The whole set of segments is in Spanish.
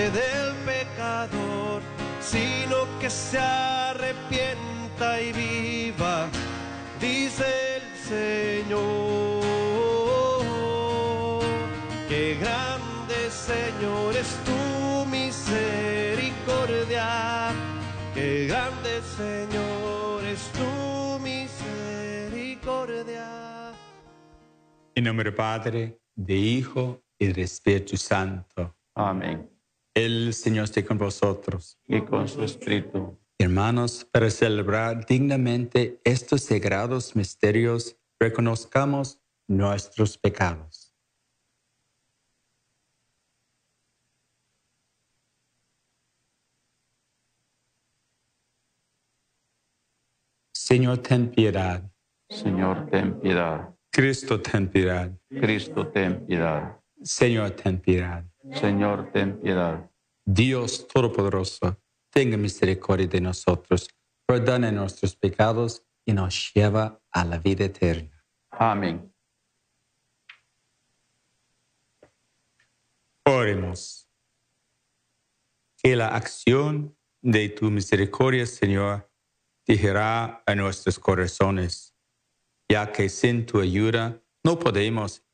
delante del pecador, sino que se arrepienta y viva, dice el Señor. Qué grande Señor es tu misericordia, qué grande Señor es tu misericordia. En nombre del Padre, de Hijo y del Espíritu Santo. Amén. El Señor esté con vosotros. Y con su espíritu. Hermanos, para celebrar dignamente estos sagrados misterios, reconozcamos nuestros pecados. Señor, ten piedad. Señor, ten piedad. Cristo, ten piedad. Cristo, ten piedad. Señor, ten piedad. Señor, ten piedad. Dios Todopoderoso, tenga misericordia de nosotros, perdona nuestros pecados y nos lleva a la vida eterna. Amén. Oremos. Que la acción de tu misericordia, Señor, dirigirá a nuestros corazones, ya que sin tu ayuda no podemos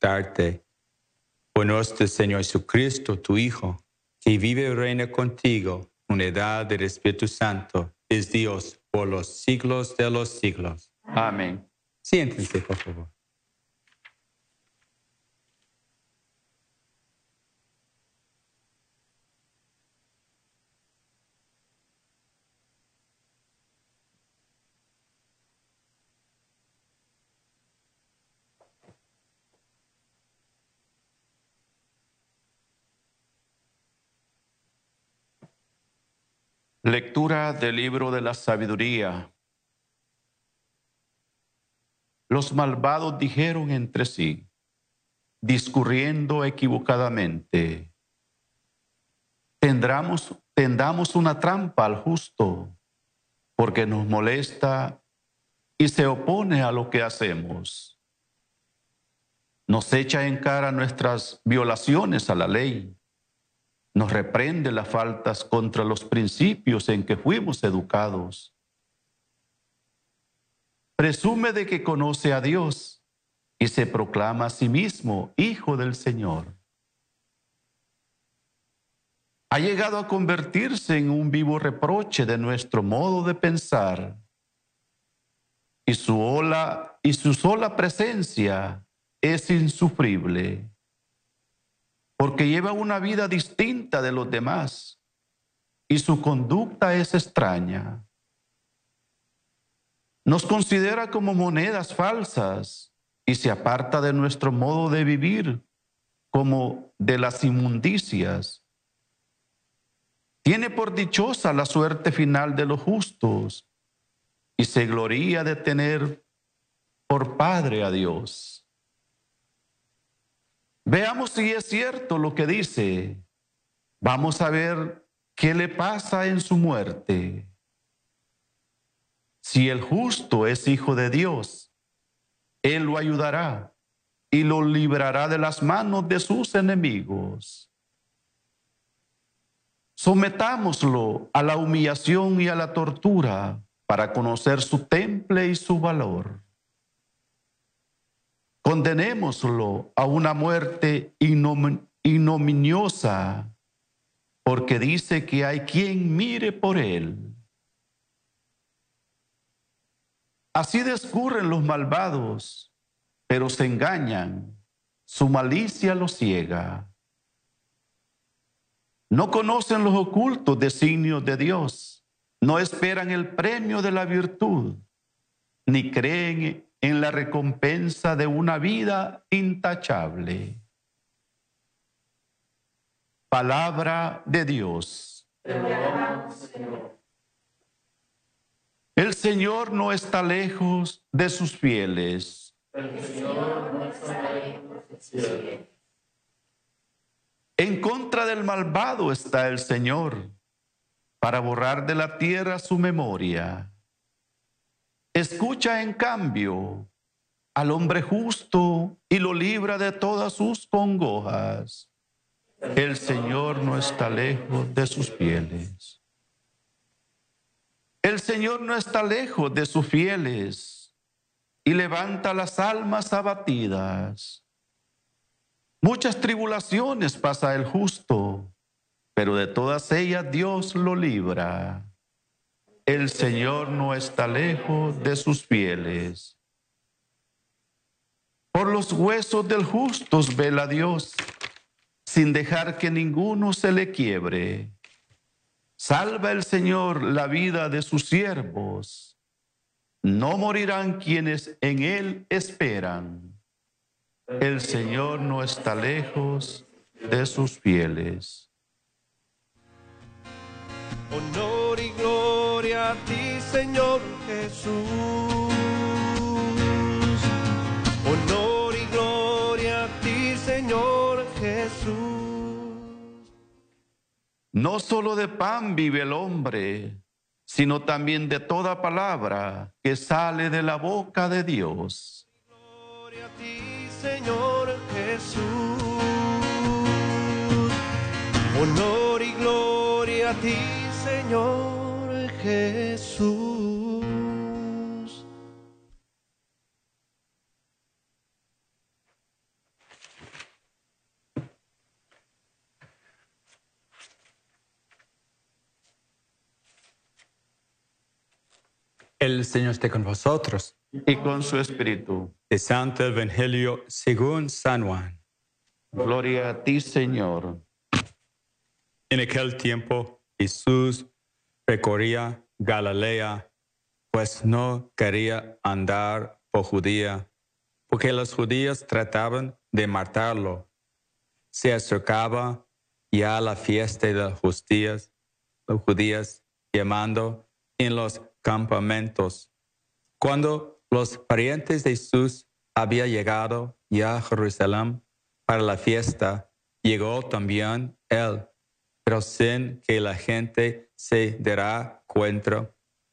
aguardarte. Por nuestro Señor Jesucristo, tu Hijo, que vive y reina contigo, unidad del Espíritu Santo, es Dios por los siglos de los siglos. Amén. Siéntense, por favor. Lectura del libro de la sabiduría. Los malvados dijeron entre sí, discurriendo equivocadamente, tendremos, tendamos una trampa al justo, porque nos molesta y se opone a lo que hacemos. Nos echa en cara nuestras violaciones a la ley nos reprende las faltas contra los principios en que fuimos educados. Presume de que conoce a Dios y se proclama a sí mismo hijo del Señor. Ha llegado a convertirse en un vivo reproche de nuestro modo de pensar y su ola y su sola presencia es insufrible porque lleva una vida distinta de los demás y su conducta es extraña. Nos considera como monedas falsas y se aparta de nuestro modo de vivir como de las inmundicias. Tiene por dichosa la suerte final de los justos y se gloría de tener por Padre a Dios. Veamos si es cierto lo que dice. Vamos a ver qué le pasa en su muerte. Si el justo es hijo de Dios, Él lo ayudará y lo librará de las manos de sus enemigos. Sometámoslo a la humillación y a la tortura para conocer su temple y su valor. Condenémoslo a una muerte ignominiosa, porque dice que hay quien mire por él. Así discurren los malvados, pero se engañan, su malicia los ciega. No conocen los ocultos designios de Dios, no esperan el premio de la virtud, ni creen en la recompensa de una vida intachable. Palabra de Dios. El Señor no está lejos de sus fieles. En contra del malvado está el Señor, para borrar de la tierra su memoria. Escucha en cambio al hombre justo y lo libra de todas sus congojas. El Señor no está lejos de sus fieles. El Señor no está lejos de sus fieles y levanta las almas abatidas. Muchas tribulaciones pasa el justo, pero de todas ellas Dios lo libra. El Señor no está lejos de sus fieles. Por los huesos del justo vela Dios, sin dejar que ninguno se le quiebre. Salva el Señor la vida de sus siervos. No morirán quienes en Él esperan. El Señor no está lejos de sus fieles. Honor y gloria a ti, Señor Jesús. Honor y gloria a ti, Señor Jesús. No solo de pan vive el hombre, sino también de toda palabra que sale de la boca de Dios. Gloria a ti, Señor Jesús. Honor y gloria a ti, Señor Jesús. El Señor esté con vosotros. Y con su espíritu. De Santo Evangelio según San Juan. Gloria a ti, Señor. En aquel tiempo Jesús recorría Galilea, pues no quería andar por Judía, porque los judíos trataban de matarlo. Se acercaba ya la fiesta de judíos, los judíos llamando en los campamentos. Cuando los parientes de Jesús habían llegado ya a Jerusalén para la fiesta, llegó también él, pero sin que la gente se diera cuenta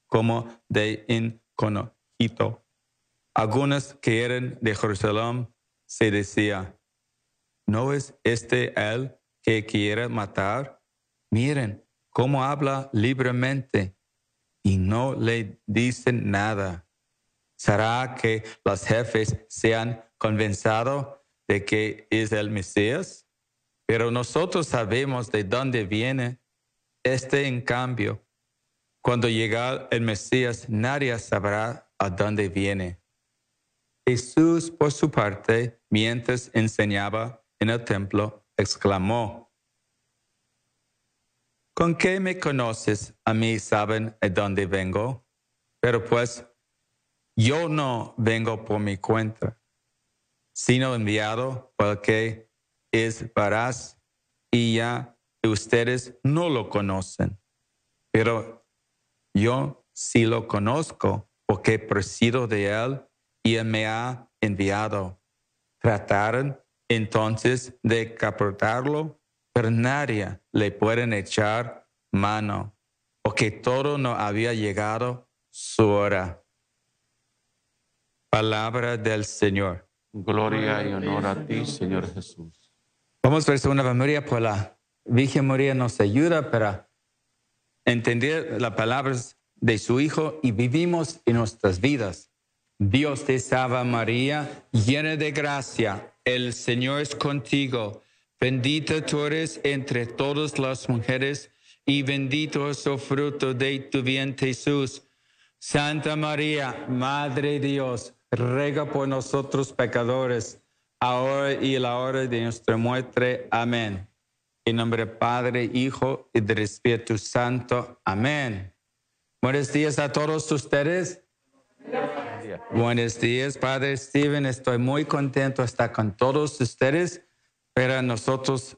como de inconocido. Algunos que eran de Jerusalén se decía, ¿no es este él que quiere matar? Miren cómo habla libremente y no le dicen nada. ¿Será que los jefes se han convencido de que es el Mesías? Pero nosotros sabemos de dónde viene este en cambio. Cuando llega el Mesías, nadie sabrá a dónde viene. Jesús, por su parte, mientras enseñaba en el templo, exclamó, ¿Con qué me conoces? A mí saben a dónde vengo. Pero pues yo no vengo por mi cuenta, sino enviado porque es varaz y ya ustedes no lo conocen. Pero yo sí lo conozco porque presido de él y él me ha enviado. Trataron entonces de capturarlo pero nadie le pueden echar mano, porque todo no había llegado su hora. Palabra del Señor. Gloria y honor a ti, Señor Jesús. Vamos a ver una memoria por la Virgen María nos ayuda para entender las palabras de su Hijo y vivimos en nuestras vidas. Dios te salva María, llena de gracia, el Señor es contigo. Bendita tú eres entre todas las mujeres y bendito es el fruto de tu vientre Jesús. Santa María, Madre de Dios, rega por nosotros pecadores, ahora y a la hora de nuestra muerte. Amén. En nombre del Padre, Hijo y del Espíritu Santo. Amén. Buenos días a todos ustedes. Buenos días, Padre Steven. Estoy muy contento de estar con todos ustedes pero nosotros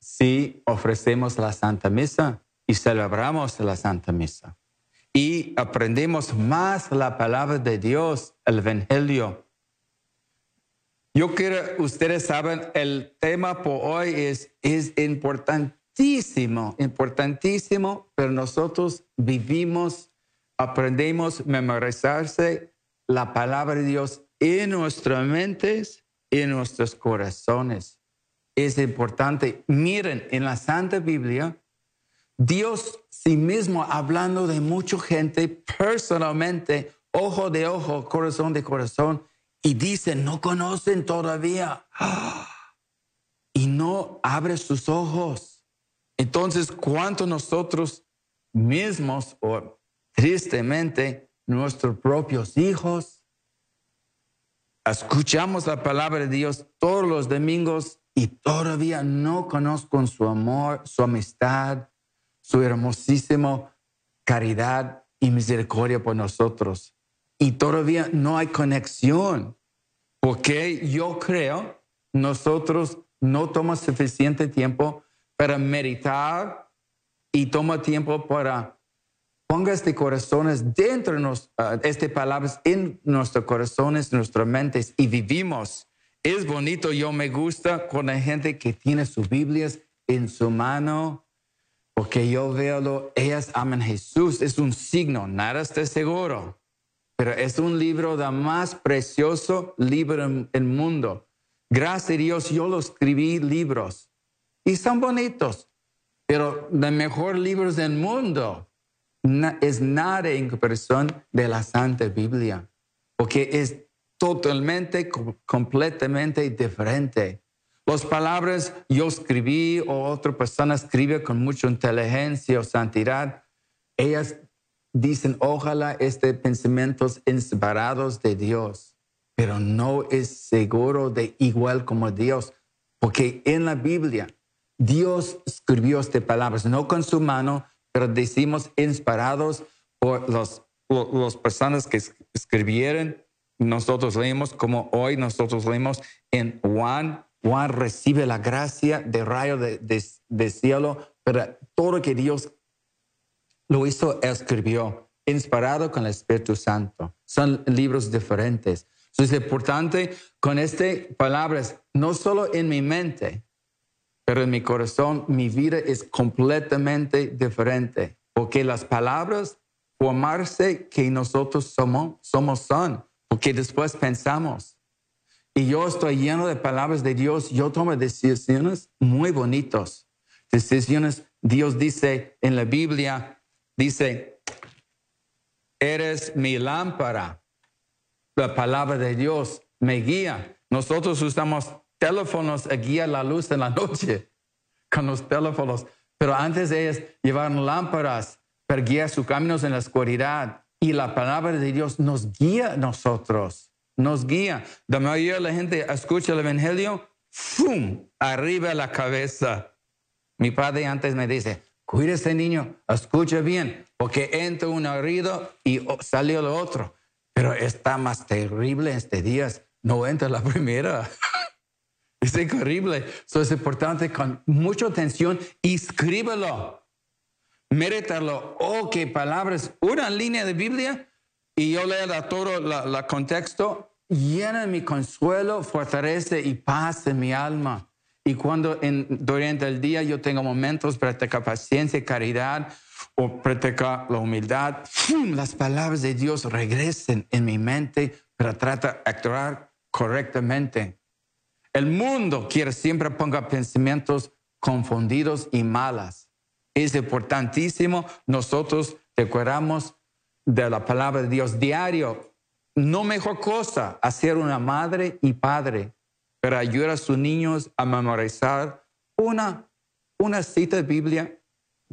sí ofrecemos la Santa Misa y celebramos la Santa Misa. Y aprendemos más la palabra de Dios, el Evangelio. Yo quiero, ustedes saben, el tema por hoy es, es importantísimo, importantísimo, pero nosotros vivimos, aprendemos a memorizarse la palabra de Dios en nuestras mentes en nuestros corazones. es importante. Miren, en la Santa Biblia, Dios sí mismo hablando de mucha gente personalmente, ojo de ojo, corazón de corazón, y dice, no conocen todavía. Y no abre sus ojos. Entonces, ¿cuánto nosotros mismos o tristemente nuestros propios hijos escuchamos la palabra de Dios todos los domingos y todavía no conozco su amor, su amistad, su hermosísimo caridad y misericordia por nosotros. Y todavía no hay conexión, porque yo creo nosotros no tomamos suficiente tiempo para meditar y toma tiempo para ponga este corazones dentro de nos, uh, este palabras en nuestros corazones, nuestras mentes y vivimos. Es bonito, yo me gusta con la gente que tiene sus Biblias en su mano, porque yo veo, lo, ellas aman Jesús, es un signo, nada está seguro, pero es un libro de más precioso libro en el mundo. Gracias a Dios, yo lo escribí libros y son bonitos, pero los mejores libros del mundo es nada en comparación de la Santa Biblia, porque es totalmente, completamente diferente. Las palabras yo escribí o otra persona escribe con mucha inteligencia o santidad, ellas dicen, ojalá este pensamientos inspirados de Dios, pero no es seguro de igual como Dios, porque en la Biblia Dios escribió estas palabras, no con su mano, pero decimos inspirados por las los personas que escribieron. Nosotros leemos como hoy nosotros leemos en Juan. Juan recibe la gracia de rayo de, de, cielo, pero todo lo que Dios lo hizo, escribió, inspirado con el Espíritu Santo. Son libros diferentes. Entonces es importante con estas palabras, no solo en mi mente, pero en mi corazón mi vida es completamente diferente, porque las palabras formarse que nosotros somos, somos son, porque después pensamos. Y yo estoy lleno de palabras de Dios, yo tomo decisiones muy bonitos. Decisiones, Dios dice en la Biblia, dice, eres mi lámpara. La palabra de Dios me guía. Nosotros usamos teléfonos a guiar la luz en la noche con los teléfonos, pero antes ellos llevaron lámparas para guiar sus caminos en la oscuridad y la palabra de Dios nos guía a nosotros, nos guía. La mayoría de la gente escucha el Evangelio, ¡fum! arriba la cabeza. Mi padre antes me dice, cuídese niño, escucha bien, porque entra un oído y salió el otro. Pero está más terrible este día, no entra la primera. Es increíble. Eso es importante con mucha atención. Escríbelo. Méretalo. Oh, qué palabras. Una línea de Biblia y yo leo todo el contexto. Llena mi consuelo, fortalece y paz en mi alma. Y cuando en, durante el día yo tengo momentos para practicar paciencia y caridad o practicar la humildad, las palabras de Dios regresen en mi mente para tratar de actuar correctamente. El mundo quiere siempre ponga pensamientos confundidos y malas. Es importantísimo nosotros recordamos de la palabra de Dios diario. No mejor cosa hacer una madre y padre para ayudar a sus niños a memorizar una, una cita de Biblia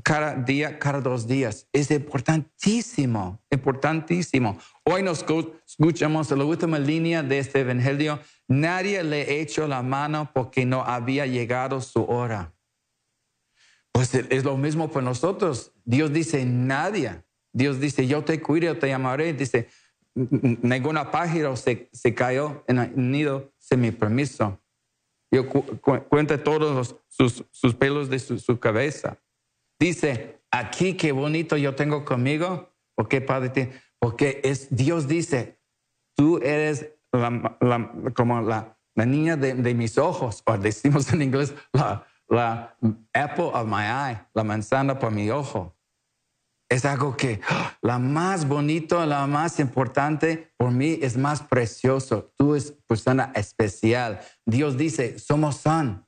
cada día, cada dos días. Es importantísimo, importantísimo. Hoy nos escuchamos la última línea de este evangelio. Nadie le echó la mano porque no había llegado su hora. Pues es lo mismo para nosotros. Dios dice, nadie. Dios dice, yo te cuido, te llamaré. Dice, ninguna página se, se cayó en el nido sin mi permiso. Yo cuenta todos sus, sus, pelos de su cabeza. Dice, aquí qué bonito yo tengo conmigo. ¿Por qué, Padre? Porque es, Dios dice, tú eres como la, la niña de, de, mis ojos, o decimos en inglés, la, la apple of my eye, la manzana por mi ojo. Es algo que la más bonito, la más importante por mí es más precioso. Tú es persona especial. Dios dice, somos son.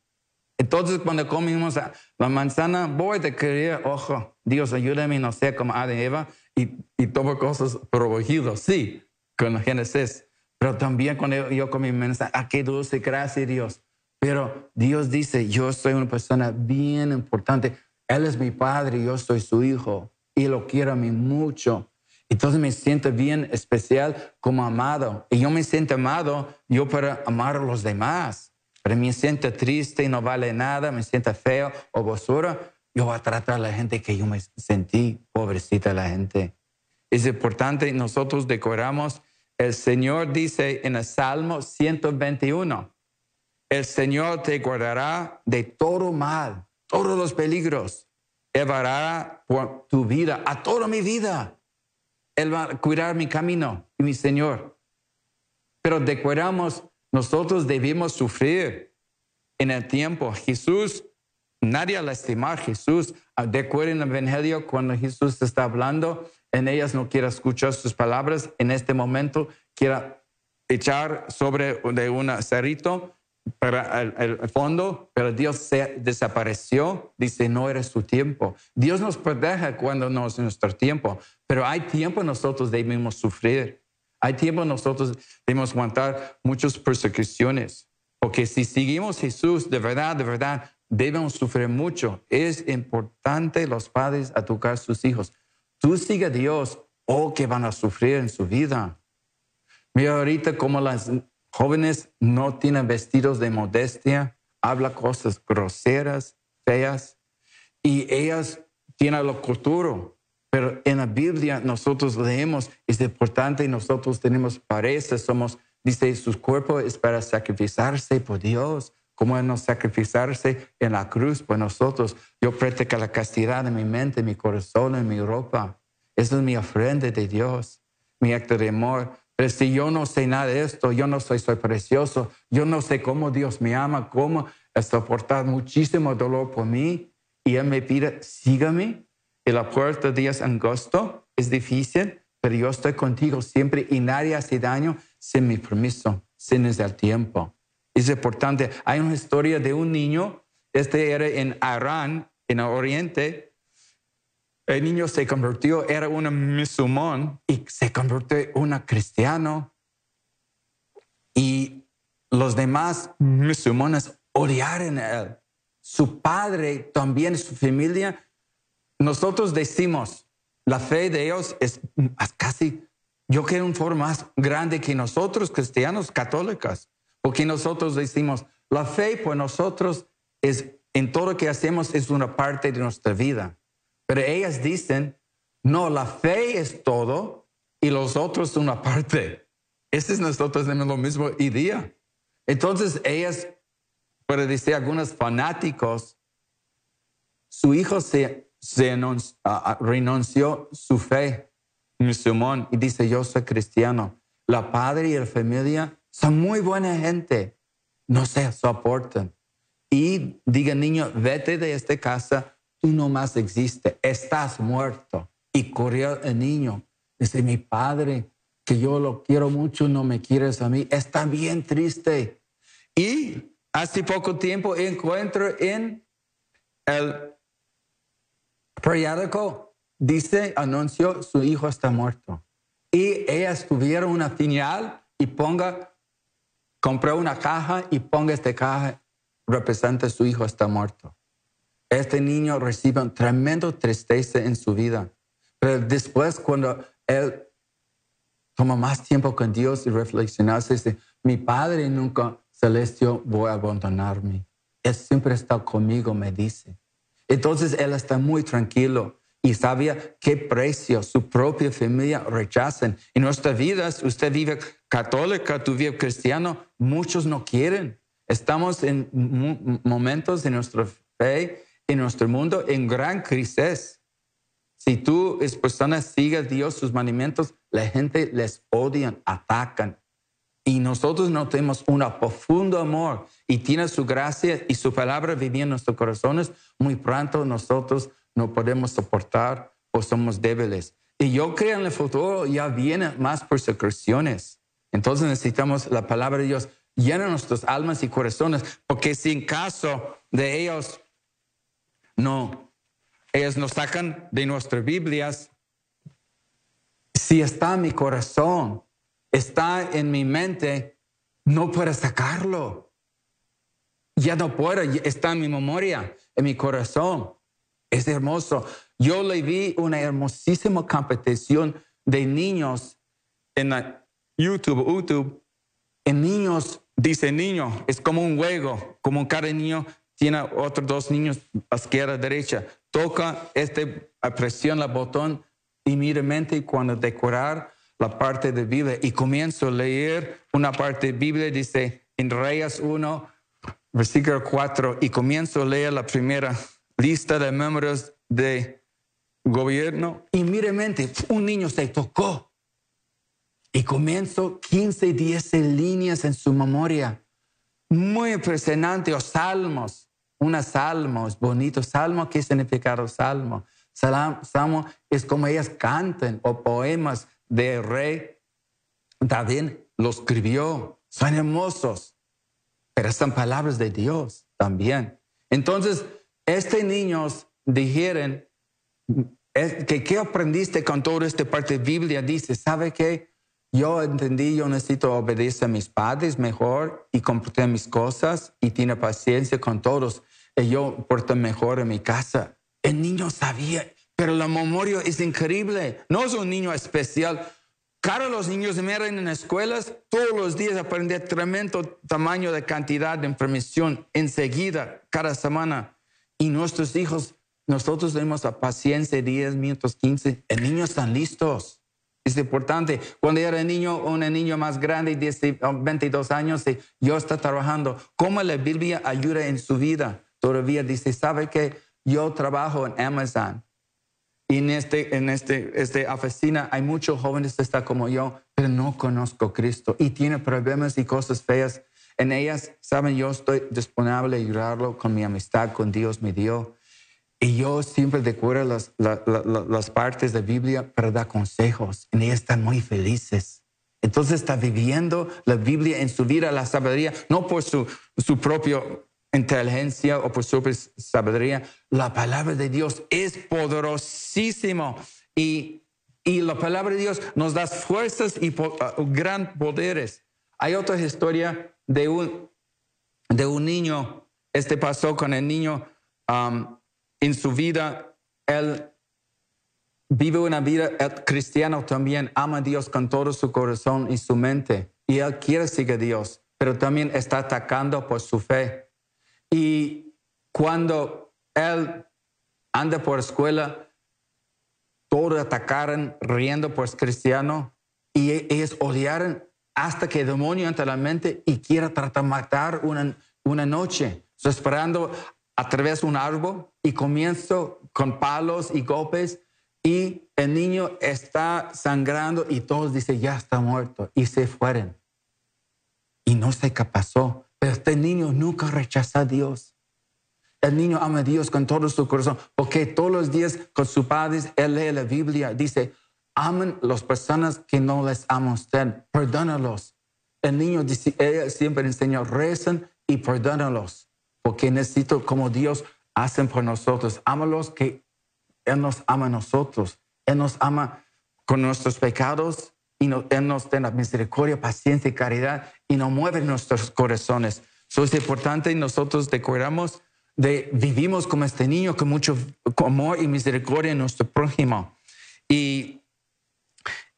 Entonces, cuando comimos la manzana, voy de querer, ojo, Dios ayúdame, no sé, como Adán y Eva, y, y todo cosas prohibidas, sí, con Génesis. Pero también cuando yo, comí manzana, ah, qué dulce, gracias Dios. Pero Dios dice, yo soy una persona bien importante. Él es mi padre, yo soy su hijo y lo quiero a mí mucho. Entonces me siento bien especial como amado. Y yo me siento amado yo para amar a los demás. Pero me siento triste y no vale nada, me siento feo o basura, yo voy a tratar a la gente que yo me sentí, pobrecita la gente. Es importante, nosotros decoramos, el Señor dice en el Salmo 121, el Señor te guardará de todo mal, todos los peligros. Por tu vida, a toda mi vida. Él va a cuidar mi camino y mi Señor. Pero decoramos nosotros debemos sufrir en el tiempo. Jesús, nadie lastimar a Jesús. Ah, de acuerdo en el Evangelio, cuando Jesús está hablando, en ellas no quiere escuchar sus palabras. En este momento quiere echar sobre de un cerrito para el, fondo, pero Dios se desapareció. Dice, no era su tiempo. Dios nos protege cuando no es nuestro tiempo, pero hay tiempo nosotros debemos sufrir. Hay tiempo nosotros debemos aguantar muchas persecuciones, porque si seguimos Jesús de verdad, de verdad, debemos sufrir mucho. Es importante los padres a tocar a sus hijos. Tú sigue a Dios o que van a sufrir en su vida. Mira ahorita como las jóvenes no tienen vestidos de modestia, habla cosas groseras, feas, y ellas tienen lo culturo. Pero en la Biblia nosotros leemos, es importante, y nosotros tenemos parece, somos, dice, su cuerpo es para sacrificarse por Dios, como no sacrificarse en la cruz por nosotros. Yo practico la castidad en mi mente, mi corazón, en mi ropa. Eso es mi ofrenda de Dios, mi acto de amor. Pero si yo no sé nada de esto, yo no soy, soy precioso, yo no sé cómo Dios me ama, cómo soportar muchísimo dolor por mí, y Él me pide, sígame, y la puerta de Dios angosto es difícil, pero yo estoy contigo siempre y nadie hace daño sin mi permiso, sin el tiempo. Es importante. Hay una historia de un niño, este era en Arán, en el oriente. El niño se convirtió, era un musulmán y se convirtió en un cristiano. Y los demás musulmanes odiaron a él. Su padre, también su familia, nosotros decimos, la fe de ellos es casi, yo creo, un forma más grande que nosotros, cristianos católicos, porque nosotros decimos, la fe por nosotros es, en todo lo que hacemos, es una parte de nuestra vida. Pero ellas dicen, no, la fe es todo y los otros una parte. Ese es nosotros tenemos lo mismo idea. Entonces ellas, para decir algunos fanáticos, su hijo se se renunció su fe musulmán y dice, yo soy cristiano. La padre y la familia son muy buena gente, no se soportan. Y diga, niño, vete de esta casa, tú no más existes, estás muerto. Y corrió el niño. Dice, mi padre, que yo lo quiero mucho, no me quieres a mí, está bien triste. Y hace poco tiempo encuentro en el periódico dice, anunció, su hijo está muerto. Y ellas tuvieron una señal y ponga, compró una caja y ponga esta caja, representa su hijo está muerto. Este niño recibe un tremendo tristeza en su vida. Pero después, cuando él toma más tiempo con Dios y reflexionarse, dice, mi Padre nunca celestial voy a abandonarme. Él siempre está conmigo, me dice. Entonces él está muy tranquilo y sabía qué precio su propia familia rechazan. En nuestras vidas, usted vive católica, tú vives cristiano, muchos no quieren. Estamos en momentos de nuestra fe, en nuestro mundo, en gran crisis. Si tú es persona, sigue a Dios, sus mandamientos, la gente les odia, atacan. Y nosotros no tenemos un profundo amor y tiene su gracia y su palabra viviendo en nuestros corazones, muy pronto nosotros no podemos soportar o somos débiles. Y yo creo en el futuro ya vienen más persecuciones. Entonces necesitamos la palabra de Dios llena nuestras almas y corazones, porque si en caso de ellos, no, ellos nos sacan de nuestras Biblias. Si está en mi corazón, está en mi mente, no puedo sacarlo. Ya no puedo, está en mi memoria, en mi corazón. Es hermoso. Yo le vi una hermosísima competición de niños en YouTube, YouTube. En niños, dice niño, es como un juego, como cada niño tiene otros dos niños a izquierda, derecha. Toca este, presiona el botón inmediatamente cuando decorar la parte de Biblia y comienzo a leer una parte de Biblia, dice en Reyes 1, versículo 4, y comienzo a leer la primera lista de miembros de gobierno, y inmediatamente un niño se tocó y comienzo 15, 10 líneas en su memoria. Muy impresionante, o salmos, unos salmos bonitos. Salmo, ¿qué significa el salmo? Salmo es como ellas cantan, o poemas de rey. David lo escribió, son hermosos, pero son palabras de Dios también. Entonces, este niños dijeron que qué aprendiste con toda esta parte de Biblia. Dice, ¿sabe qué? Yo entendí, yo necesito obedecer a mis padres mejor y comportar mis cosas y tiene paciencia con todos. Yo porto mejor en mi casa. El niño sabía, pero la memoria es increíble. No es un niño especial. Cada los niños miran en escuelas, todos los días aprenden tremendo tamaño de cantidad de información enseguida, cada semana. Y nuestros hijos, nosotros tenemos la paciencia 10 minutos, 15. El niño están listos. Es importante. Cuando era niño, un niño más grande, 22 años, yo está trabajando. ¿Cómo la Biblia ayuda en su vida? Todavía dice, ¿sabe que yo trabajo en Amazon? Y en, este, en este, esta oficina hay muchos jóvenes que están como yo, pero no conozco a Cristo y tiene problemas y cosas feas en ellas, saben, yo estoy disponible a ayudarlo con mi amistad con Dios me dio. Y yo siempre recuerdo las, las partes de Biblia para dar consejos. En ellas están muy felices. Entonces está viviendo la Biblia en su vida, la sabiduría, no por su, su propia inteligencia o por su sabiduría. La palabra de Dios es poderosísimo y, y la palabra de Dios nos da fuerzas y uh, gran poderes. Hay otra historia de un, de un niño, este pasó con el niño en su vida, él vive una vida cristiana también, ama a Dios con todo su corazón y su mente, y él quiere seguir a Dios, pero también está atacando por su fe. Y cuando él anda por escuela, todos atacaron riendo por cristiano y ellos odiaron hasta que el demonio entra a la mente y quiera tratar de matar una, una noche. Estoy esperando a través de un árbol y comienzo con palos y golpes y el niño está sangrando y todos dicen, ya está muerto y se fueron. Y no sé qué pasó, pero este niño nunca rechazó a Dios. El niño ama a Dios con todo su corazón, porque todos los días con sus padres él lee la Biblia, dice, amen las personas que no les ama usted, perdónalos. El niño siempre enseñó, rezan y perdónalos, porque necesito como Dios hacen por nosotros. Ámalos que Él nos ama a nosotros. Él nos ama con nuestros pecados y Él nos da misericordia, paciencia y caridad y nos mueve nuestros corazones. Eso es importante y nosotros decoramos de vivimos como este niño con mucho amor y misericordia en nuestro prójimo. Y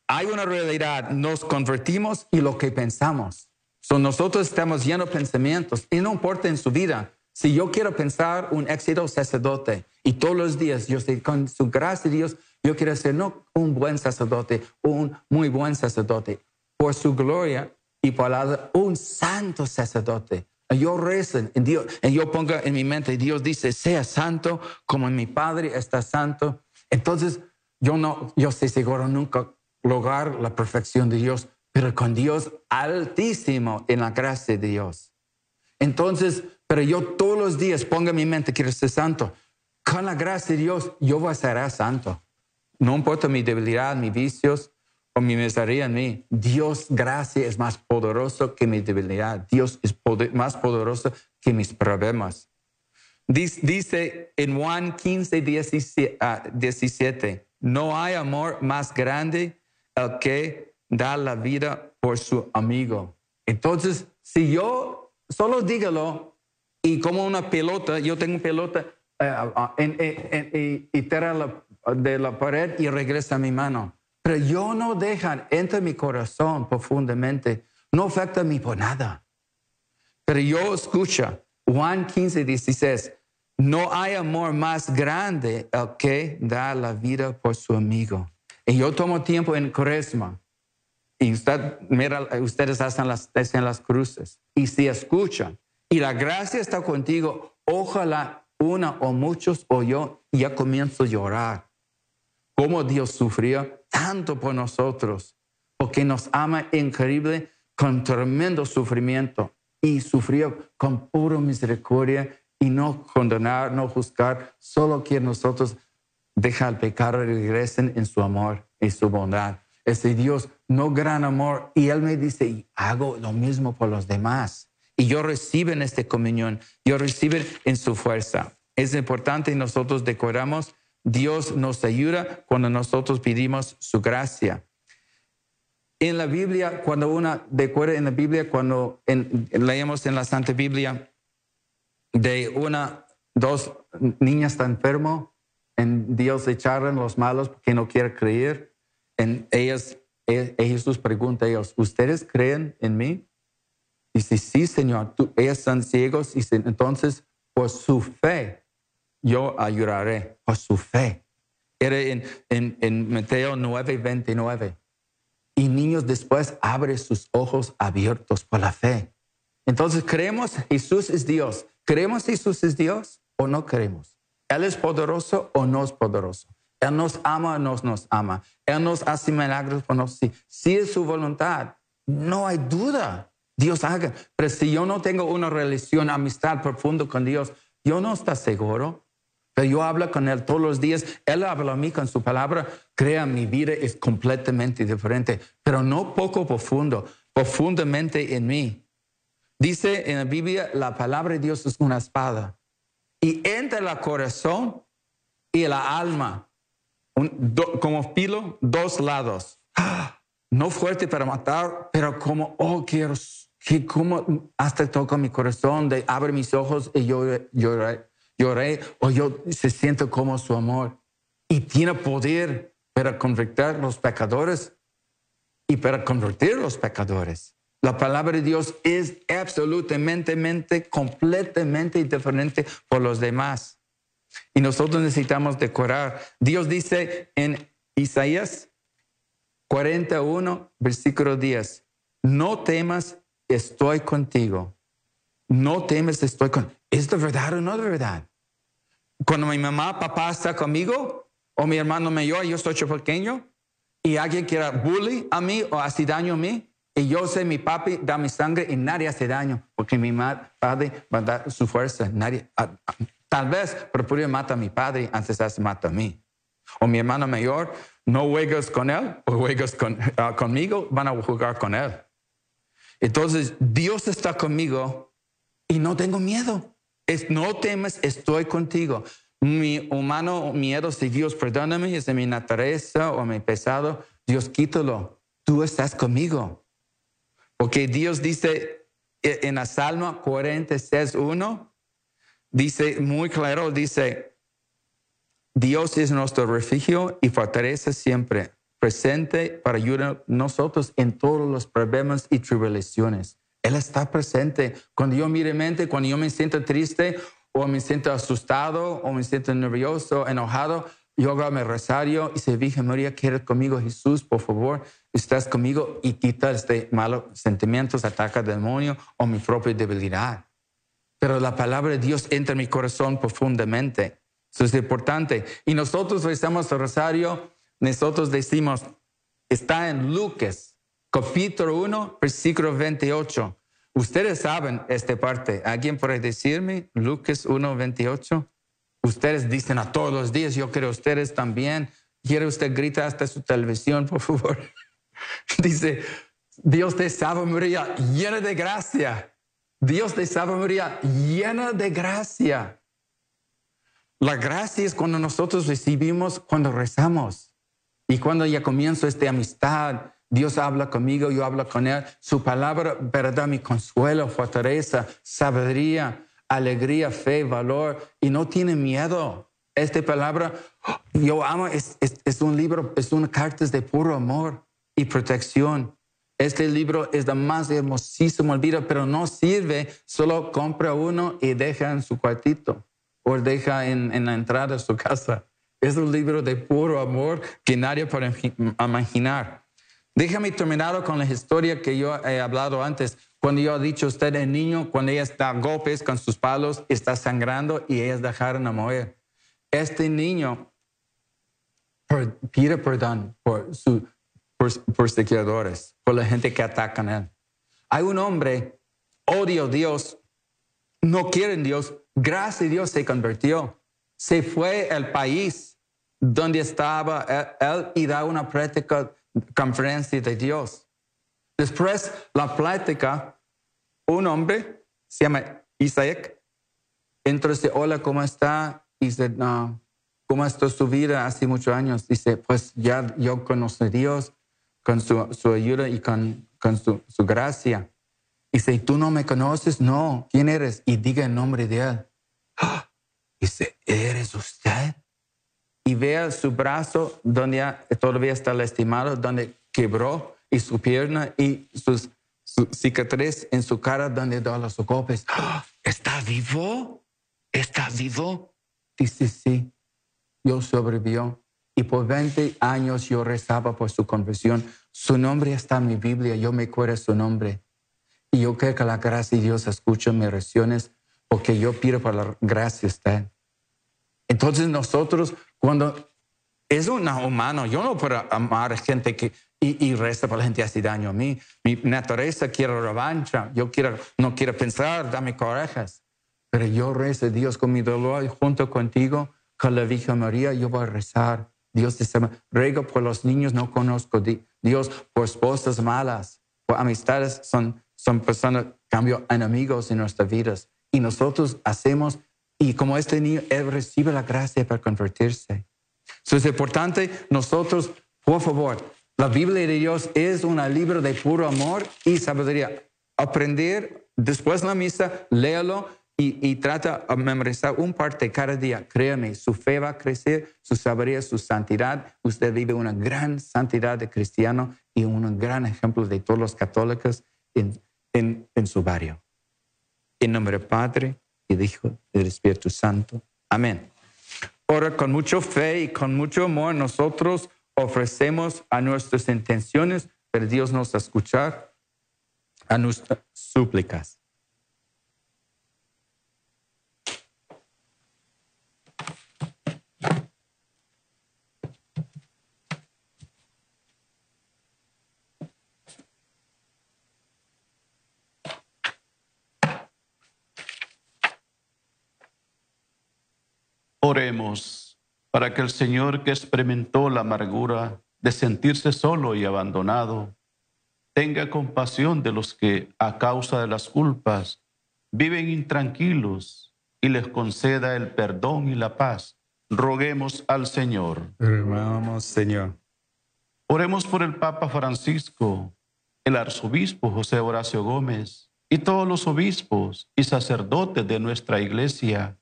hay una realidad, nos convertimos y lo que pensamos. So nosotros estamos llenos de pensamientos y no importa en su vida. Si yo quiero pensar un éxito sacerdote y todos los días yo sé, con su gracia Dios, yo quiero ser no un buen sacerdote, un muy buen sacerdote, por su gloria y la un santo sacerdote. Yo rezo en Dios, y yo pongo en mi mente, Dios dice, sea santo como mi Padre está santo. Entonces, yo no, yo estoy seguro nunca lograr la perfección de Dios, pero con Dios altísimo en la gracia de Dios. Entonces, pero yo todos los días pongo en mi mente, quiero ser santo. Con la gracia de Dios, yo voy a ser santo. No importa mi debilidad, mis vicios o mi miseria en mí. Dios, gracia es más poderoso que mi debilidad. Dios es más poderoso que mis problemas. Dice, en Juan 15, 17, ah, 17, no hay amor más grande el que da la vida por su amigo. Entonces, si yo solo dígalo y como una pelota, yo tengo pelota eh, ah, en, en- en- y, y tira la- de la pared y regresa a mi mano. Pero yo no dejan, entra en mi corazón profundamente, no afecta a mí por nada. Pero yo escucha, Juan 15, 16, no hay amor más grande el que da la vida por su amigo. Y yo tomo tiempo en Cuaresma. Y usted, ustedes hacen las, hacen las cruces. Y si escuchan, y la gracia está contigo, ojalá una o muchos o yo ya comienzo a llorar. Cómo Dios sufrió tanto por nosotros, porque nos ama increíble con tremendo sufrimiento y sufrió con pura misericordia y no condenar, no juzgar, solo que nosotros deja el pecado y regresen en su amor y su bondad. Ese Dios, no gran amor. Y Él me dice, hago lo mismo por los demás. Y yo recibo en esta comunión, yo recibo en su fuerza. Es importante y nosotros decoramos, Dios nos ayuda cuando nosotros pedimos su gracia. En la Biblia, cuando una decora en la Biblia, cuando en- leemos en la Santa Biblia de una, dos niñas están enfermo, en Dios echaron los malos porque no quiere creer. En ellas, e- Jesús pregunta a ellos, ¿ustedes creen en mí? Dice, sí, Señor, tú, ellas son ciegos. Dice, entonces, por su fe, yo ayudaré, por su fe. Era en, en, en Mateo 9, 29. Y niños después abre sus ojos abiertos por la fe. Entonces, ¿creemos Jesús es Dios? ¿Creemos Jesús es Dios o no creemos? ¿Él es poderoso o no es poderoso? Él nos ama o no nos ama. Él nos hace milagros o no. Si, si es su voluntad, no hay duda. Dios haga. Pero si yo no tengo una relación, amistad profunda con Dios, yo no estoy seguro. Pero yo hablo con Él todos los días. Él habla a mí con su palabra. Crea, mi vida es completamente diferente, pero no poco profundo, profundamente en mí. Dice en la Biblia, la palabra de Dios es una espada. Y entre el corazón y la alma, un- do- como filo, dos lados. No fuerte para matar, pero como, oh, quiero, que como hasta toca mi corazón, de abre mis ojos y yo lloré, lloré, o yo se siento como su amor. Y tiene poder para convertir los pecadores y para convertir los pecadores. La palabra de Dios es absolutamente, mente, completamente diferente por los demás. Y nosotros necesitamos decorar. Dios dice en Isaías 41, versículo 10, no temas, estoy contigo. No temas, estoy con. ¿Es de verdad o no de verdad? Cuando mi mamá, papá está conmigo, o mi hermano mayor, yo soy pequeño, y alguien quiera bully a mí o hace daño a mí, y yo sé mi papi da mi sangre y nadie hace daño, porque mi padre va a dar su fuerza. Nadie, tal vez, pero primero mata a mi padre antes de mata a mí. O mi hermano mayor, no juegas con él o juegas con, ah, conmigo, van a jugar con él. Entonces, Dios está conmigo y no tengo miedo. Es, no temas, estoy contigo. Mi humano miedo, si Dios perdóname, es de mi naturaleza o mi pesado, Dios quítalo. Tú estás conmigo. Porque Dios dice eh, en la Salmo 46, 1, dice muy claro, dice, Dios es nuestro refugio y fortaleza siempre, presente para ayudar a nosotros en todos los problemas y tribulaciones. Él está presente. Cuando yo mire mente, cuando yo me siento triste o me siento asustado o me siento nervioso, enojado, yo hago mi rosario y se Virgen María, quiere conmigo Jesús, por favor, estás conmigo y quita este malos sentimientos, ataca al demonio o mi propia debilidad pero la palabra de Dios entra en mi corazón profundamente. Eso es importante. Y nosotros rezamos el rosario, nosotros decimos, está en Lucas, capítulo 1, versículo 28. Ustedes saben esta parte. ¿Alguien puede decirme Lucas 1, 28? Ustedes dicen a todos los días, yo creo ustedes también. ¿Quiere usted gritar hasta su televisión, por favor? Dice, Dios te salve María, llena de gracia. Dios te salve María, llena de gracia. la gracia es cuando nosotros recibimos, cuando rezamos. Y cuando ya comienzo esta amistad, Dios habla conmigo, yo hablo con Él. Su palabra, verdad, mi consuelo, fortaleza, sabiduría, alegría, fe, valor. Y no tiene miedo. Esta palabra, yo amo, es, un libro, es una carta de puro amor y protección. Este libro es de más hermosísimo libro, pero no sirve, solo compra uno y deja en su cuartito o deja en, en la entrada de su casa. Es un libro de puro amor que nadie puede imaginar. Déjame terminar con la historia que yo he hablado antes. Cuando yo he dicho usted, el niño, cuando ella está golpes con sus palos, está sangrando y ellas dejaron a morir. Este niño pide perdón por sus perseguidores, por la gente que atacan a él. Hay un hombre, odio a Dios, no quiere Dios, gracias a Dios se convirtió. Se fue al país donde estaba él, y da una práctica conferencia de Dios. Después, la plática, un hombre, se llama Isaac, entonces, hola, ¿cómo está? Y dice, no, ¿cómo está su vida hace muchos años? Dice, pues ya yo conocí a Dios con su, su ayuda y con, con su, su, gracia. Dice, ¿tú no me conoces? No, ¿quién eres? Y diga el nombre de él. Dice, ¿eres usted? Y vea su brazo donde todavía está lastimado, donde quebró y su pierna y sus, su cicatriz en su cara donde da los golpes. ¿Está vivo? ¿Está vivo? Dice, sí, yo sobrevivió. Y por 20 años yo rezaba por su conversión. Su nombre está en mi Biblia, yo me acuerdo su nombre. Y yo creo que la gracia de Dios escucha mis oraciones porque yo pido por la gracia usted. Entonces nosotros cuando es un humano, yo no puedo amar gente que y, y resta para la gente hace daño a mí. Mi naturaleza quiere revancha. Yo quiero, no quiero pensar, dame corajes. Pero yo rezo Dios con mi dolor y junto contigo, con la Virgen María, yo voy a rezar. Dios te. Rego por los niños, no conozco Dios por esposas malas, por amistades, son, son personas, cambio, enemigos en nuestras vidas. Y nosotros hacemos y como este niño, él recibe la gracia para convertirse. Entonces es importante nosotros, por favor, la Biblia de Dios es un libro de puro amor y sabiduría. Aprender después de la misa, léalo y, y, trata de memorizar un parte cada día. Créame, su fe va a crecer, su sabiduría, su santidad. Usted vive una gran santidad de cristiano y un gran ejemplo de todos los católicos en, en, en su barrio. En nombre del Padre, y dijo el Espíritu Santo. Amén. Ahora, con mucha fe y con mucho amor, nosotros ofrecemos a nuestras intenciones, pero Dios nos escuchar a nuestras súplicas. Oremos para que el Señor que experimentó la amargura de sentirse solo y abandonado, tenga compasión de los que a causa de las culpas viven intranquilos y les conceda el perdón y la paz. Roguemos al Señor. Señor. Oremos por el Papa Francisco, el arzobispo José Horacio Gómez y todos los obispos y sacerdotes de nuestra iglesia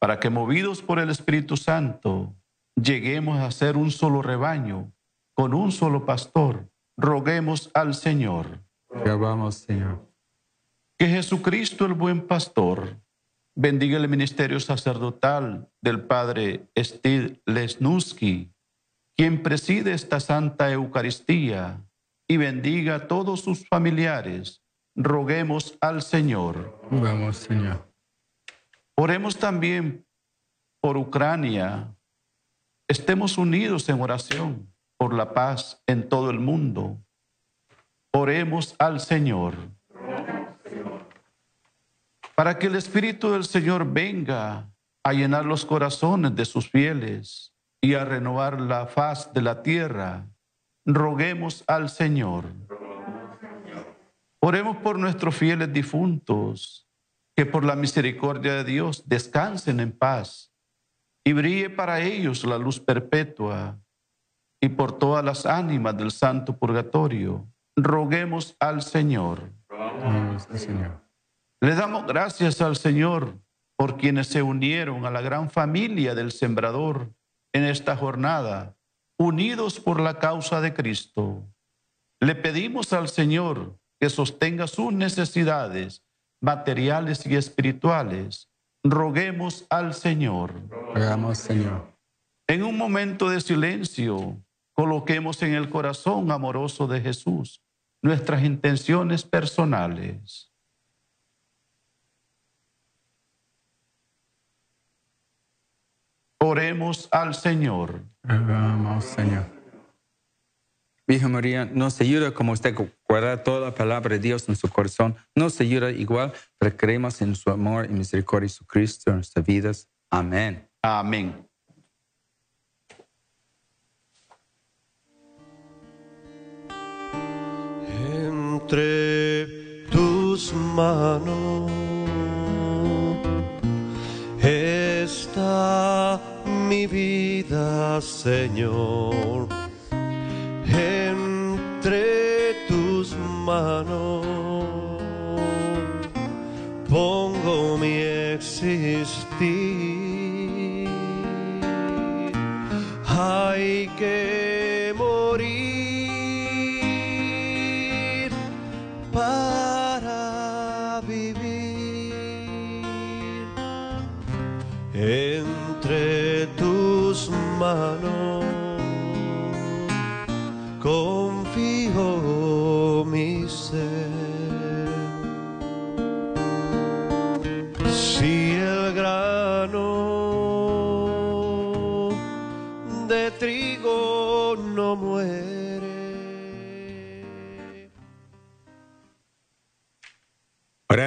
para que movidos por el Espíritu Santo lleguemos a ser un solo rebaño, con un solo pastor. Roguemos al Señor. vamos, Señor. Que Jesucristo, el buen pastor, bendiga el ministerio sacerdotal del Padre Steve Lesnusky, quien preside esta Santa Eucaristía, y bendiga a todos sus familiares. Roguemos al Señor. Vamos, Señor. Oremos también por Ucrania. Estemos unidos en oración por la paz en todo el mundo. Oremos al Señor. Para que el Espíritu del Señor venga a llenar los corazones de sus fieles y a renovar la faz de la tierra, roguemos al Señor. Oremos por nuestros fieles difuntos que por la misericordia de Dios descansen en paz y brille para ellos la luz perpetua, y por todas las ánimas del santo purgatorio, roguemos al Señor. Amén, Señor. Le damos gracias al Señor por quienes se unieron a la gran familia del Sembrador en esta jornada, unidos por la causa de Cristo. Le pedimos al Señor que sostenga sus necesidades materiales y espirituales. Roguemos al Señor. Señor. En un momento de silencio, coloquemos en el corazón amoroso de Jesús nuestras intenciones personales. Oremos al Señor. Señor. Virgen María, nos ayuda como usted guarda toda la palabra de Dios en su corazón. Nos ayuda igual, pero creemos en su amor y misericordia de Cristo en nuestras vidas. Amén. Amén. entre tus manos está mi vida, Señor. Entre tus manos pongo mi existir. Hay que morir para vivir entre tus manos.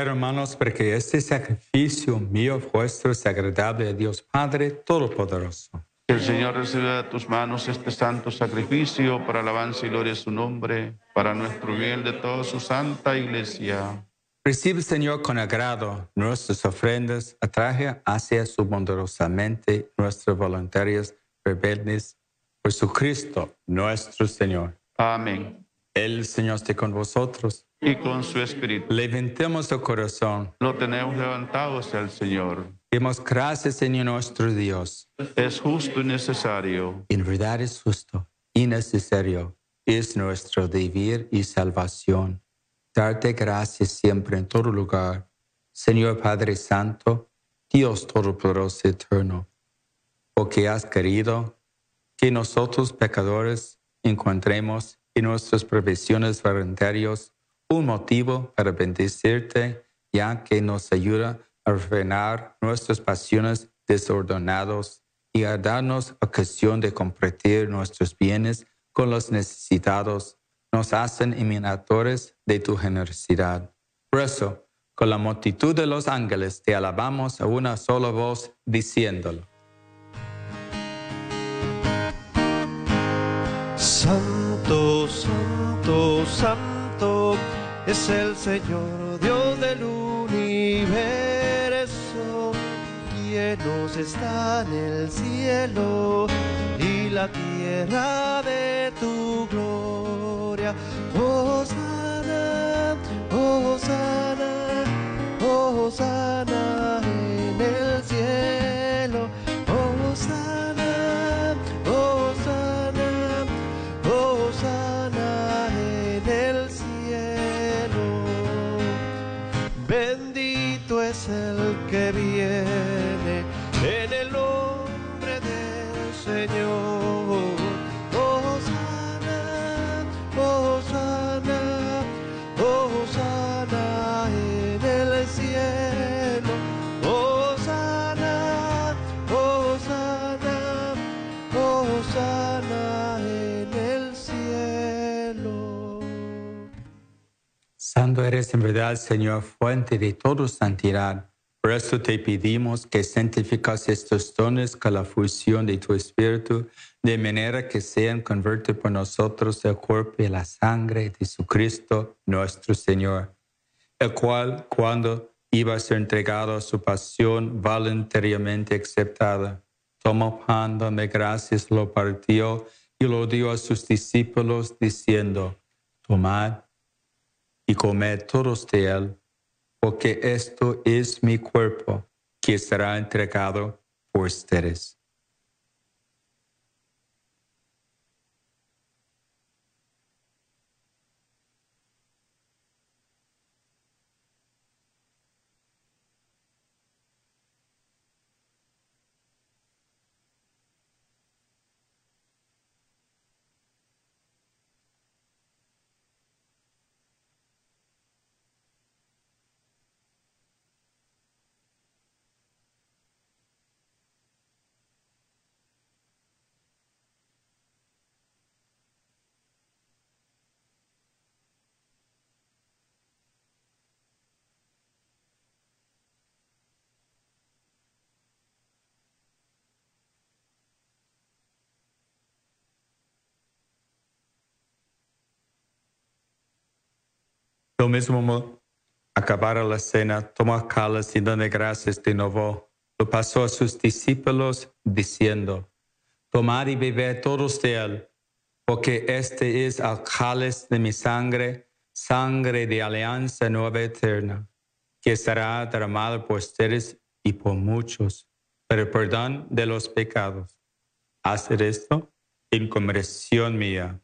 Hermanos, porque este sacrificio mío vuestro es agradable a Dios Padre Todopoderoso. Que el Señor reciba de tus manos este santo sacrificio para alabanza y gloria de su nombre, para nuestro bien de toda su santa iglesia. Recibe, Señor, con agrado nuestras ofrendas, atrae hacia su bondadosamente nuestras voluntarias rebeldes por su Cristo, nuestro Señor. Amén. El Señor esté con vosotros. Y con su espíritu. Levantemos el corazón. Lo tenemos levantado hacia el Señor. Demos gracias, Señor nuestro Dios. Es justo y necesario. En verdad es justo y necesario. Es nuestro deber y salvación. Darte gracias siempre en todo lugar. Señor Padre Santo, Dios Todopoderoso Eterno, porque has querido que nosotros pecadores encontremos en nuestras profesiones voluntarias un motivo para bendecirte, ya que nos ayuda a refrenar nuestras pasiones desordenadas y a darnos ocasión de compartir nuestros bienes con los necesitados, nos hacen imitadores de tu generosidad. Por eso, con la multitud de los ángeles te alabamos a una sola voz, diciéndolo. Santo, santo, santo es el Señor Dios del universo. Llenos está en el cielo y la tierra de tu gloria. Hosanna, Hosanna, Hosanna en verdad, Señor, fuente de toda santidad. Por eso te pedimos que santificas estos dones con la fusión de tu Espíritu, de manera que sean convertidos por nosotros el cuerpo y la sangre de Jesucristo, nuestro Señor, el cual, cuando iba a ser entregado a su pasión voluntariamente aceptada, tomó pan donde gracias lo partió y lo dio a sus discípulos diciendo, tomad y comed todos de él, porque esto es mi cuerpo que será entregado por ustedes. Lo mismo acabara la cena, tomó cáliz y de gracias de nuevo. Lo pasó a sus discípulos diciendo, tomad y bebed todos de él, porque este es el cáliz de mi sangre, sangre de alianza nueva eterna, que será derramada por ustedes y por muchos, para el perdón de los pecados. Hacer esto en conversión mía.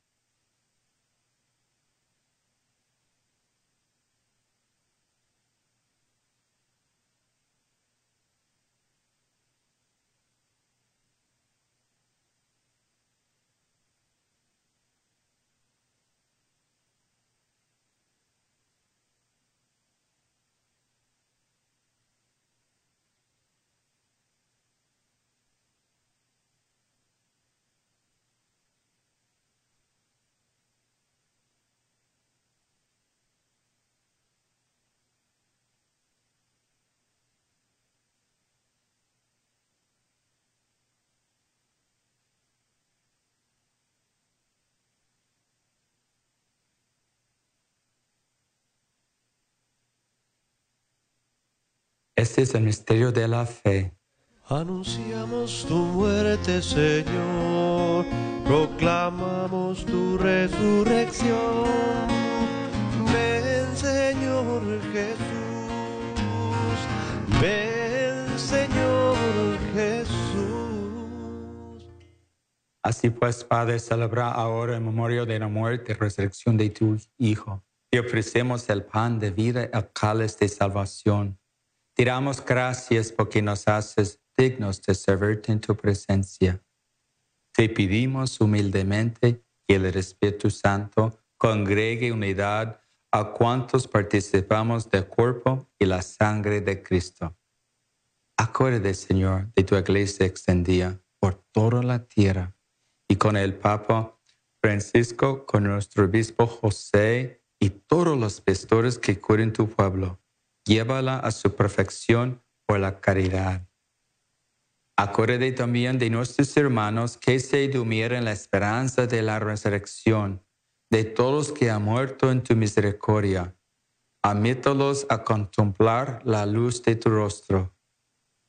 Este es el misterio de la fe. Anunciamos tu muerte, Señor, proclamamos tu resurrección. Ven, Señor Jesús, ven, Señor Jesús. Así pues, Padre, celebra ahora en memoria de la muerte y resurrección de tu Hijo. Te ofrecemos el pan de vida, el cáliz de salvación te damos gracias porque nos haces dignos de servirte en tu presencia. Te pedimos humildemente que el Espíritu Santo congregue unidad a cuantos participamos del cuerpo y la sangre de Cristo. Acuérdate, Señor, de tu iglesia extendida por toda la tierra y con el Papa Francisco, con nuestro obispo José y todos los pastores que cuiden tu pueblo llévala a su perfección por la caridad. Acuérdate también de nuestros hermanos que se durmieron en la esperanza de la resurrección, de todos que han muerto en tu misericordia. Admítalos a contemplar la luz de tu rostro.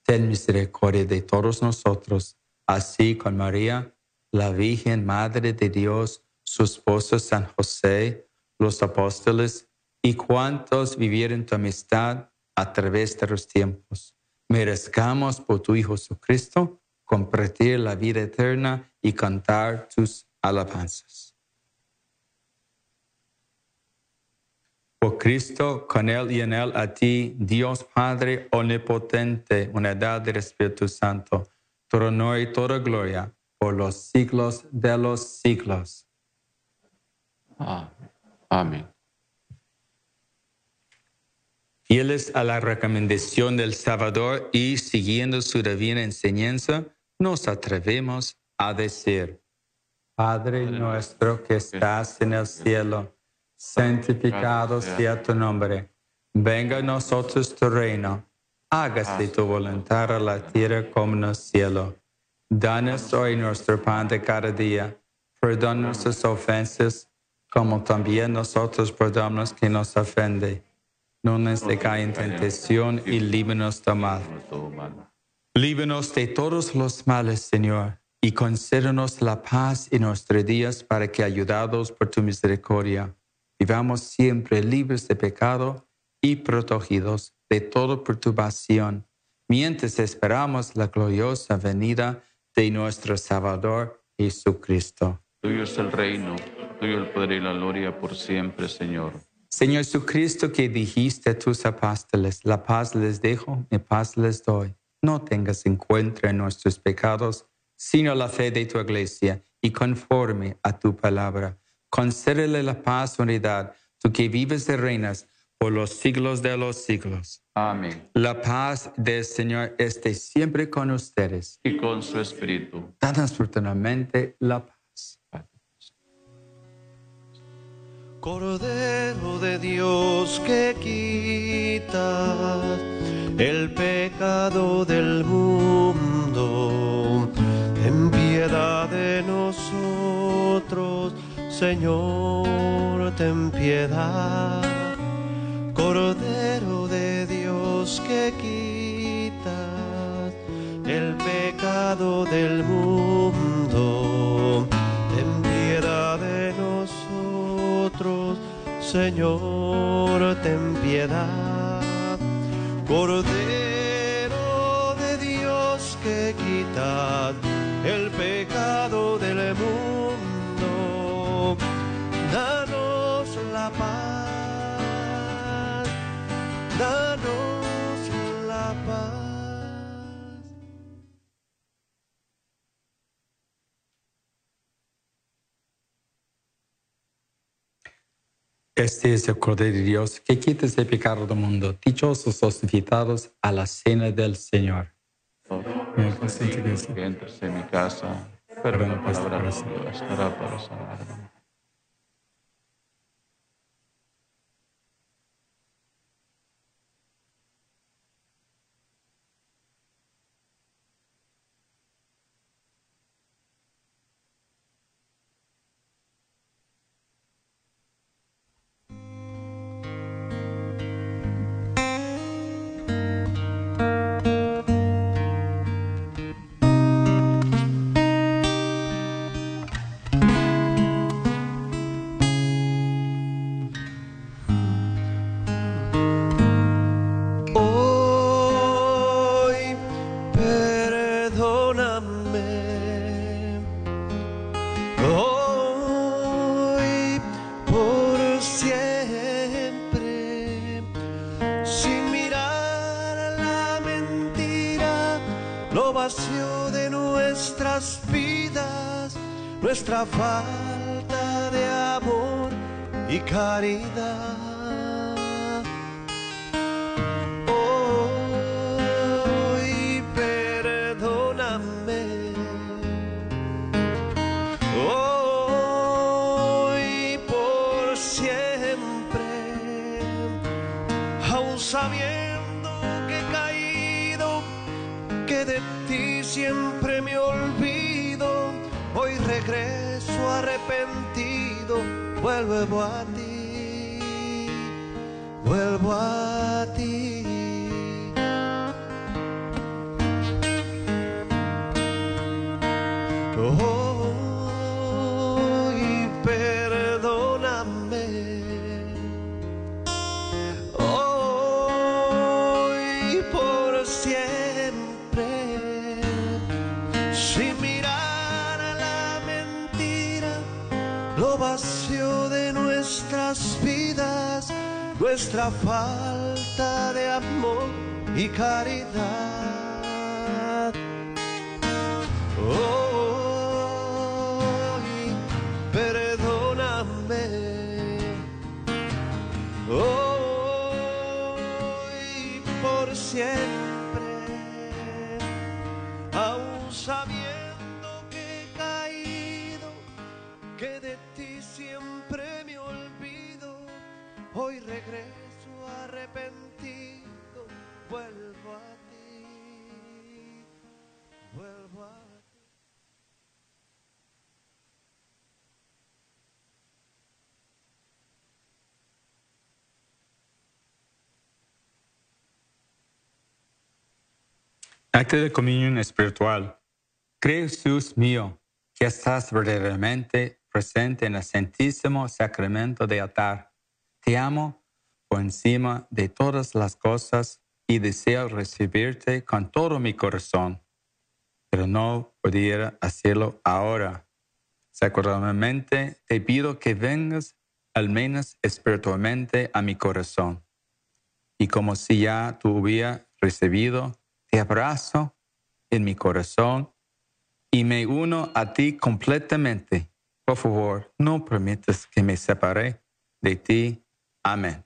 Ten misericordia de todos nosotros, así con María, la Virgen Madre de Dios, su esposo San José, los apóstoles, y cuantos vivieron tu amistad a través de los tiempos. Merezcamos por tu Hijo Jesucristo compartir la vida eterna y cantar tus alabanzas. Por Cristo, con Él y en Él, a ti, Dios Padre Omnipotente, unidad del Espíritu Santo, todo honor y toda gloria por los siglos de los siglos. Amén. Fieles a la recomendación del Salvador y siguiendo su divina enseñanza, nos atrevemos a decir, Padre nuestro que estás en el cielo, santificado sea tu nombre, venga a nosotros tu reino, hágase tu voluntad a la tierra como en el cielo. Danos hoy nuestro pan de cada día, perdona nuestras ofensas, como también nosotros perdonamos que nos ofende no nos deja en tentación y líbranos del mal. Líbranos de todos los males, Señor, y concédenos la paz en nuestros días para que, ayudados por tu misericordia, vivamos siempre libres de pecado y protegidos de toda perturbación, mientras esperamos la gloriosa venida de nuestro Salvador Jesucristo. Tuyo es el reino, tuyo el poder y la gloria por siempre, Señor. Señor Jesucristo, que dijiste a tus apóstoles, la paz les dejo, mi paz les doy. No tengas en cuenta nuestros pecados, sino la fe de tu iglesia, y conforme a tu palabra. Concédele la paz, unidad, tú que vives y reinas por los siglos de los siglos. Amén. La paz del Señor esté siempre con ustedes. Y con su espíritu. La paz. Cordero de Dios que quitas el pecado del mundo, ten piedad de nosotros, Señor, ten piedad. Cordero de Dios que quitas el pecado del mundo, Señor, ten piedad. Este es el Cordero de Dios que quita el pecado del mundo. Dichosos los invitados a la cena del Señor. Consente que entres en mi casa, pero la palabra de Dios estará para salvarme. Nuestra falta de amor y caridad. Acto de comunión espiritual. Creo, Jesús mío, que estás verdaderamente presente en el santísimo sacramento de altar. Te amo por encima de todas las cosas y deseo recibirte con todo mi corazón, pero no pudiera hacerlo ahora. Sacramentalmente te pido que vengas al menos espiritualmente a mi corazón. Y como si ya tú hubiera recibido, te abrazo en mi corazón y me uno a ti completamente. Por favor, no permitas que me separe de ti. Amén.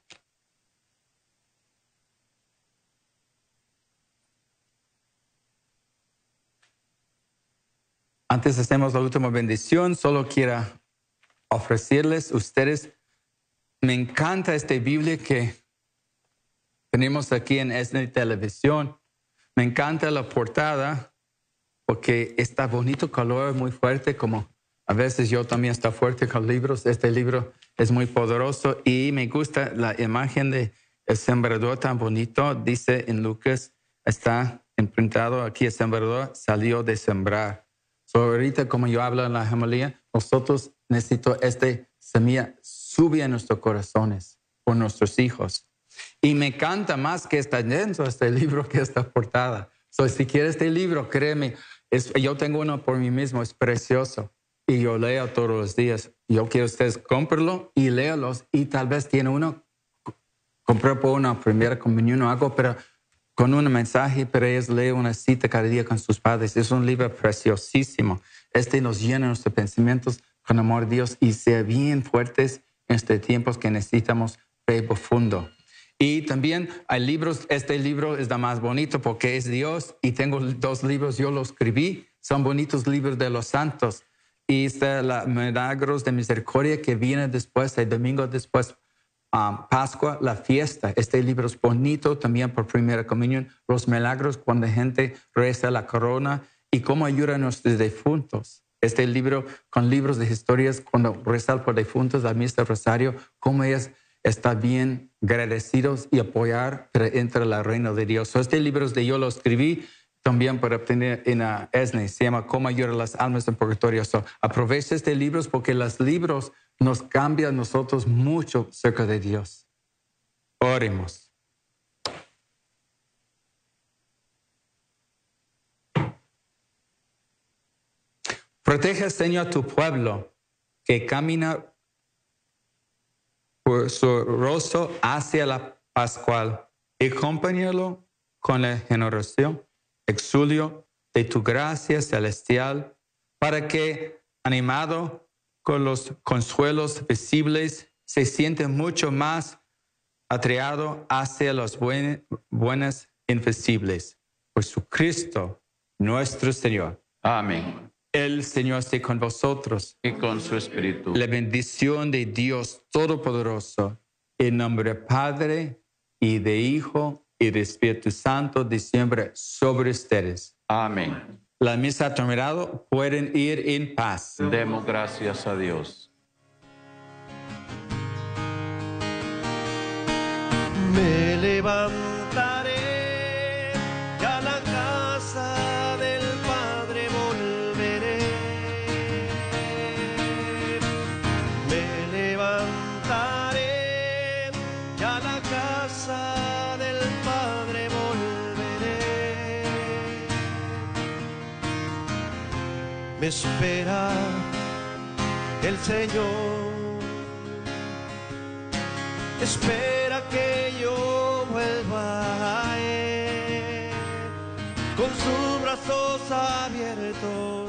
Antes hacemos la última bendición, solo quiero ofrecerles a ustedes, me encanta esta Biblia que tenemos aquí en ESNE Televisión. Me encanta la portada porque está bonito color, muy fuerte, como a veces yo también estoy fuerte con libros. Este libro es muy poderoso y me gusta la imagen de el sembrador tan bonito. Dice en Lucas, está imprintado aquí el sembrador salió de sembrar ahorita, como yo hablo en la homilía, nosotros necesitamos este semilla sube a nuestros corazones por nuestros hijos. Y me encanta más que está dentro este libro que esta portada. So, si quieres este libro, créeme, es, yo tengo uno por mí mismo, es precioso. Y yo leo todos los días. Yo quiero ustedes cómprelo y léalos. Y tal vez tiene uno, compré por una primera comunión o algo, pero con un mensaje, pero ellos lee una cita cada día con sus padres. Es un libro preciosísimo. Este nos llena nuestros pensamientos con amor a Dios y sea bien fuertes en estos tiempos que necesitamos fe profundo. Y también hay libros, este libro es la más bonito porque es Dios y tengo dos libros, yo los escribí, son bonitos libros de los santos. Y está la Milagros de Misericordia que viene después, el domingo después Um, Pascua, la fiesta. Este libro es bonito también por primera comunión. Los milagros cuando la gente reza la corona y cómo ayudan a nuestros difuntos. Este libro con libros de historias cuando rezan por difuntos, la misa rosario, cómo ellos están bien agradecidos y apoyar entre la reina de Dios. este libro de yo lo escribí también para obtener en la ESNE, se llama Cómo ayudar las almas en purgatorio. So, aprovecha este libro porque los libros nos cambia a nosotros mucho cerca de Dios. Oremos. Protege, Señor, a tu pueblo que camina por su rostro hacia la Pascual y acompáñalo con la generación, exulio de tu gracia celestial, para que, animado con los consuelos visibles, se siente mucho más atraído hacia los buenas invisibles. Por su Cristo, nuestro Señor. Amén. El Señor esté con vosotros. Y con su espíritu. La bendición de Dios Todopoderoso, en nombre del Padre y de Hijo y de Espíritu Santo, de siempre sobre ustedes. Amén. La misa ha terminado, pueden ir en paz. Demos gracias a Dios. Me levantaré Espera el Señor. Espera que yo vuelva a Él con sus brazos abiertos